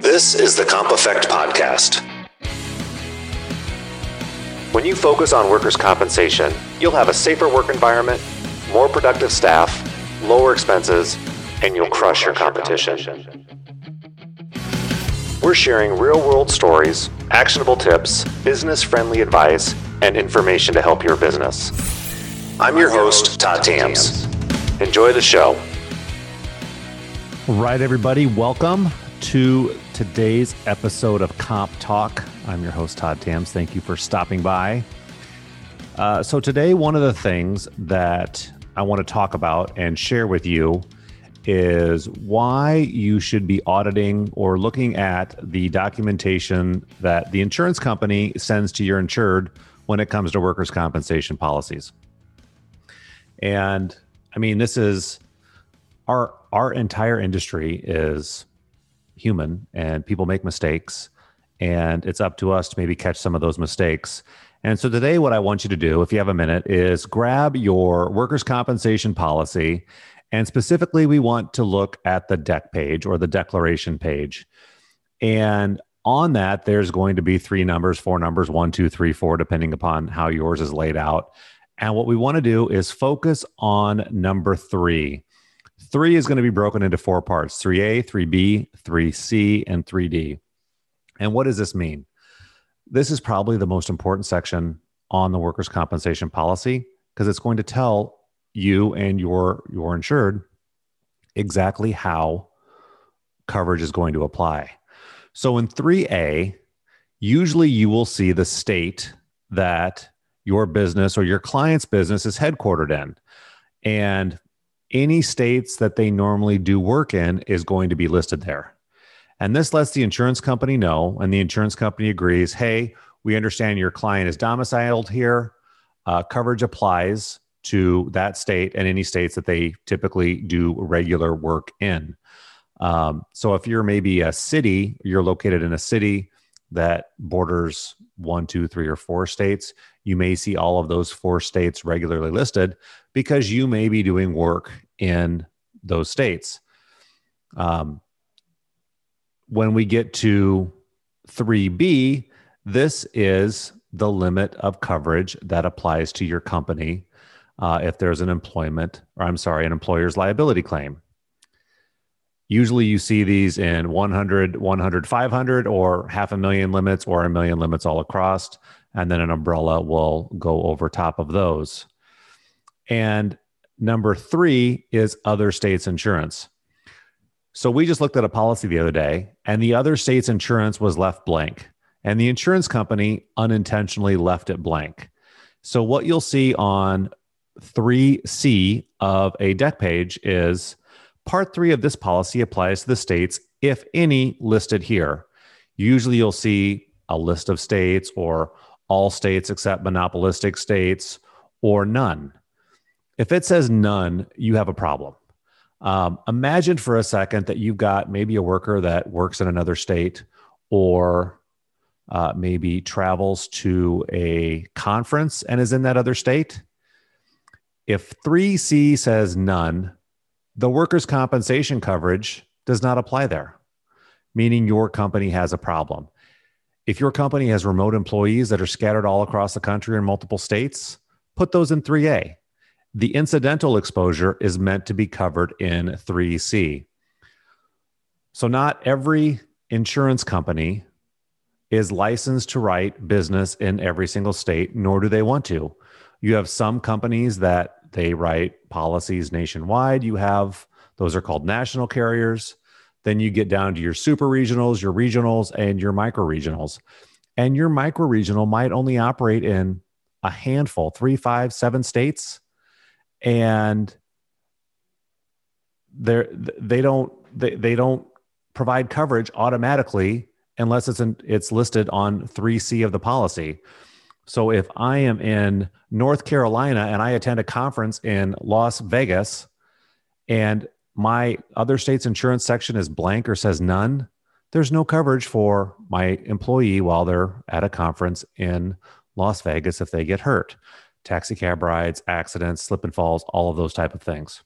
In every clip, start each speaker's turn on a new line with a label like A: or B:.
A: This is the Comp Effect Podcast. When you focus on workers' compensation, you'll have a safer work environment, more productive staff, lower expenses, and you'll crush your competition. We're sharing real world stories, actionable tips, business friendly advice, and information to help your business. I'm your host, Todd Thams. Enjoy the show.
B: Right, everybody, welcome to today's episode of Comp Talk. I'm your host, Todd Thams. Thank you for stopping by. Uh, so, today, one of the things that I want to talk about and share with you is why you should be auditing or looking at the documentation that the insurance company sends to your insured when it comes to workers' compensation policies. And I mean, this is our our entire industry is human and people make mistakes and it's up to us to maybe catch some of those mistakes. And so today what I want you to do if you have a minute is grab your workers compensation policy and specifically we want to look at the deck page or the declaration page. And on that there's going to be three numbers, four numbers, one, two, three, four, depending upon how yours is laid out. And what we want to do is focus on number three. Three is going to be broken into four parts 3A, 3B, 3C, and 3D. And what does this mean? This is probably the most important section on the workers' compensation policy because it's going to tell you and your, your insured exactly how coverage is going to apply. So in 3A, usually you will see the state that your business or your client's business is headquartered in. And any states that they normally do work in is going to be listed there. And this lets the insurance company know, and the insurance company agrees hey, we understand your client is domiciled here. Uh, coverage applies to that state and any states that they typically do regular work in. Um, so if you're maybe a city, you're located in a city that borders one, two, three, or four states, you may see all of those four states regularly listed because you may be doing work in those states. Um, when we get to 3B, this is the limit of coverage that applies to your company uh, if there's an employment, or I'm sorry, an employer's liability claim. Usually you see these in 100, 100, 500, or half a million limits, or a million limits all across and then an umbrella will go over top of those. And number three is other states' insurance. So we just looked at a policy the other day, and the other state's insurance was left blank, and the insurance company unintentionally left it blank. So what you'll see on 3C of a deck page is part three of this policy applies to the states, if any, listed here. Usually you'll see a list of states or all states except monopolistic states, or none. If it says none, you have a problem. Um, imagine for a second that you've got maybe a worker that works in another state or uh, maybe travels to a conference and is in that other state. If 3C says none, the workers' compensation coverage does not apply there, meaning your company has a problem. If your company has remote employees that are scattered all across the country in multiple states, put those in 3A. The incidental exposure is meant to be covered in 3C. So, not every insurance company is licensed to write business in every single state, nor do they want to. You have some companies that they write policies nationwide. You have those are called national carriers. Then you get down to your super regionals, your regionals, and your micro regionals. And your micro regional might only operate in a handful, three, five, seven states. And they're, they don't they, they don't provide coverage automatically unless it's in, it's listed on 3C of the policy. So if I am in North Carolina and I attend a conference in Las Vegas and my other state's insurance section is blank or says none, there's no coverage for my employee while they're at a conference in Las Vegas if they get hurt. Taxi cab rides, accidents, slip and falls, all of those type of things.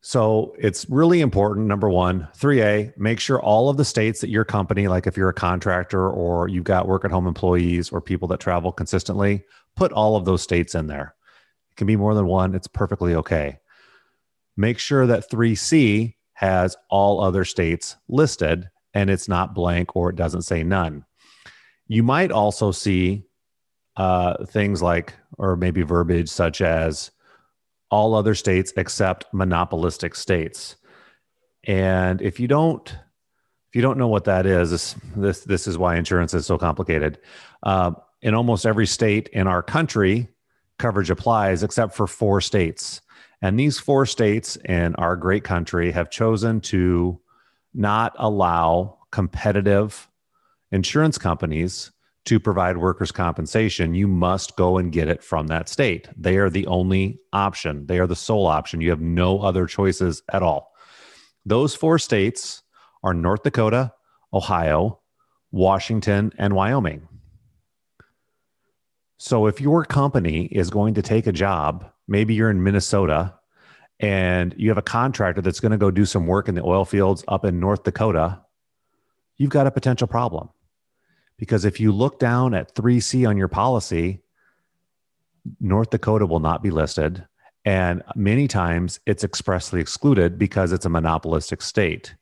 B: So it's really important. Number one, 3A, make sure all of the states that your company, like if you're a contractor or you've got work at home employees or people that travel consistently, put all of those states in there. It can be more than one, it's perfectly okay. Make sure that 3C has all other states listed and it's not blank or it doesn't say none. You might also see uh, things like, or maybe verbiage such as, all other states except monopolistic states. And if you don't, if you don't know what that is, this this, this is why insurance is so complicated. Uh, in almost every state in our country, coverage applies except for four states. And these four states in our great country have chosen to not allow competitive insurance companies to provide workers' compensation, you must go and get it from that state. They are the only option, they are the sole option. You have no other choices at all. Those four states are North Dakota, Ohio, Washington, and Wyoming. So if your company is going to take a job, maybe you're in Minnesota and you have a contractor that's going to go do some work in the oil fields up in North Dakota, you've got a potential problem because if you look down at 3C on your policy, North Dakota will not be listed. And many times it's expressly excluded because it's a monopolistic state.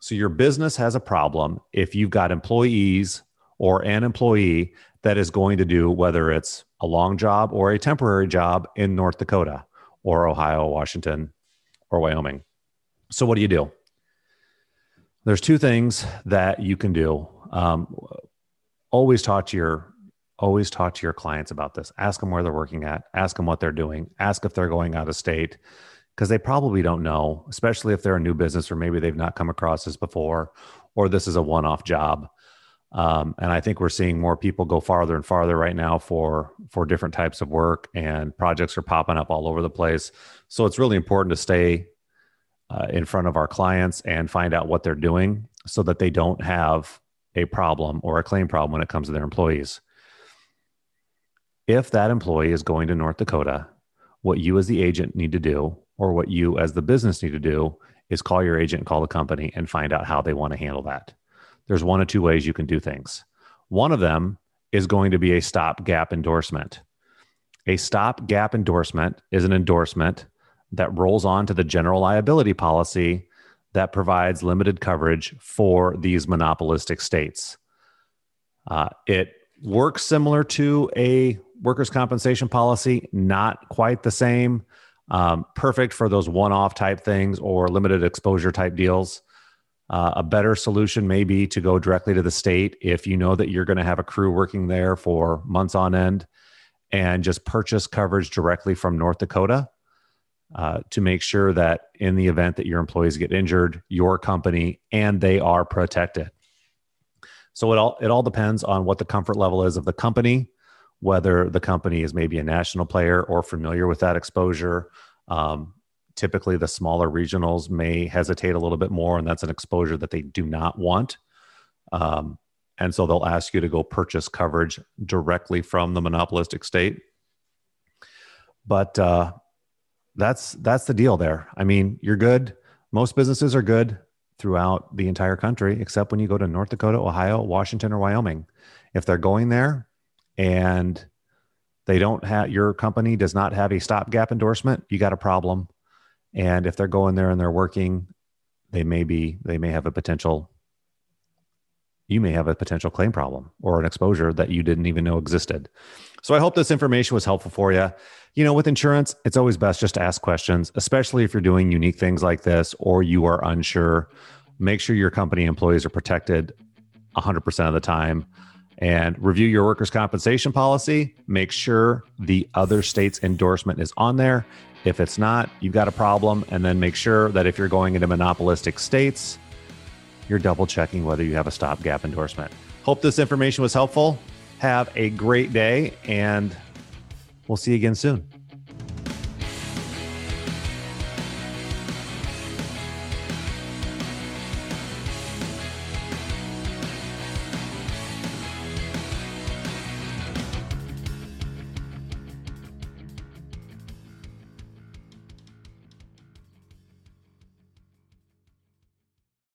B: So your business has a problem if you've got employees or an employee that is going to do whether it's a long job or a temporary job in North Dakota or Ohio, Washington, or Wyoming. So what do you do? There's two things that you can do. Um, always talk to your always talk to your clients about this. Ask them where they're working at. Ask them what they're doing. Ask if they're going out of state because they probably don't know especially if they're a new business or maybe they've not come across this before or this is a one-off job. Um, and i think we're seeing more people go farther and farther right now for for different types of work and projects are popping up all over the place. So it's really important to stay uh, in front of our clients and find out what they're doing so that they don't have a problem or a claim problem when it comes to their employees. If that employee is going to North Dakota, what you as the agent need to do, or what you as the business need to do, is call your agent, call the company, and find out how they want to handle that. There's one of two ways you can do things. One of them is going to be a stopgap endorsement. A stopgap endorsement is an endorsement that rolls on to the general liability policy that provides limited coverage for these monopolistic states. Uh, it works similar to a workers' compensation policy, not quite the same. Um, perfect for those one off type things or limited exposure type deals. Uh, a better solution may be to go directly to the state if you know that you're going to have a crew working there for months on end and just purchase coverage directly from North Dakota uh, to make sure that in the event that your employees get injured, your company and they are protected. So it all it all depends on what the comfort level is of the company, whether the company is maybe a national player or familiar with that exposure. Um, typically, the smaller regionals may hesitate a little bit more, and that's an exposure that they do not want. Um, and so they'll ask you to go purchase coverage directly from the monopolistic state. But uh, that's that's the deal there. I mean, you're good. Most businesses are good throughout the entire country, except when you go to North Dakota, Ohio, Washington, or Wyoming. If they're going there and they don't have your company does not have a stopgap endorsement, you got a problem. And if they're going there and they're working, they may be they may have a potential you may have a potential claim problem or an exposure that you didn't even know existed. So I hope this information was helpful for you. You know, with insurance, it's always best just to ask questions, especially if you're doing unique things like this or you are unsure. Make sure your company employees are protected 100% of the time and review your workers' compensation policy. Make sure the other state's endorsement is on there. If it's not, you've got a problem. And then make sure that if you're going into monopolistic states, you're double checking whether you have a stopgap endorsement. Hope this information was helpful. Have a great day, and we'll see you again soon.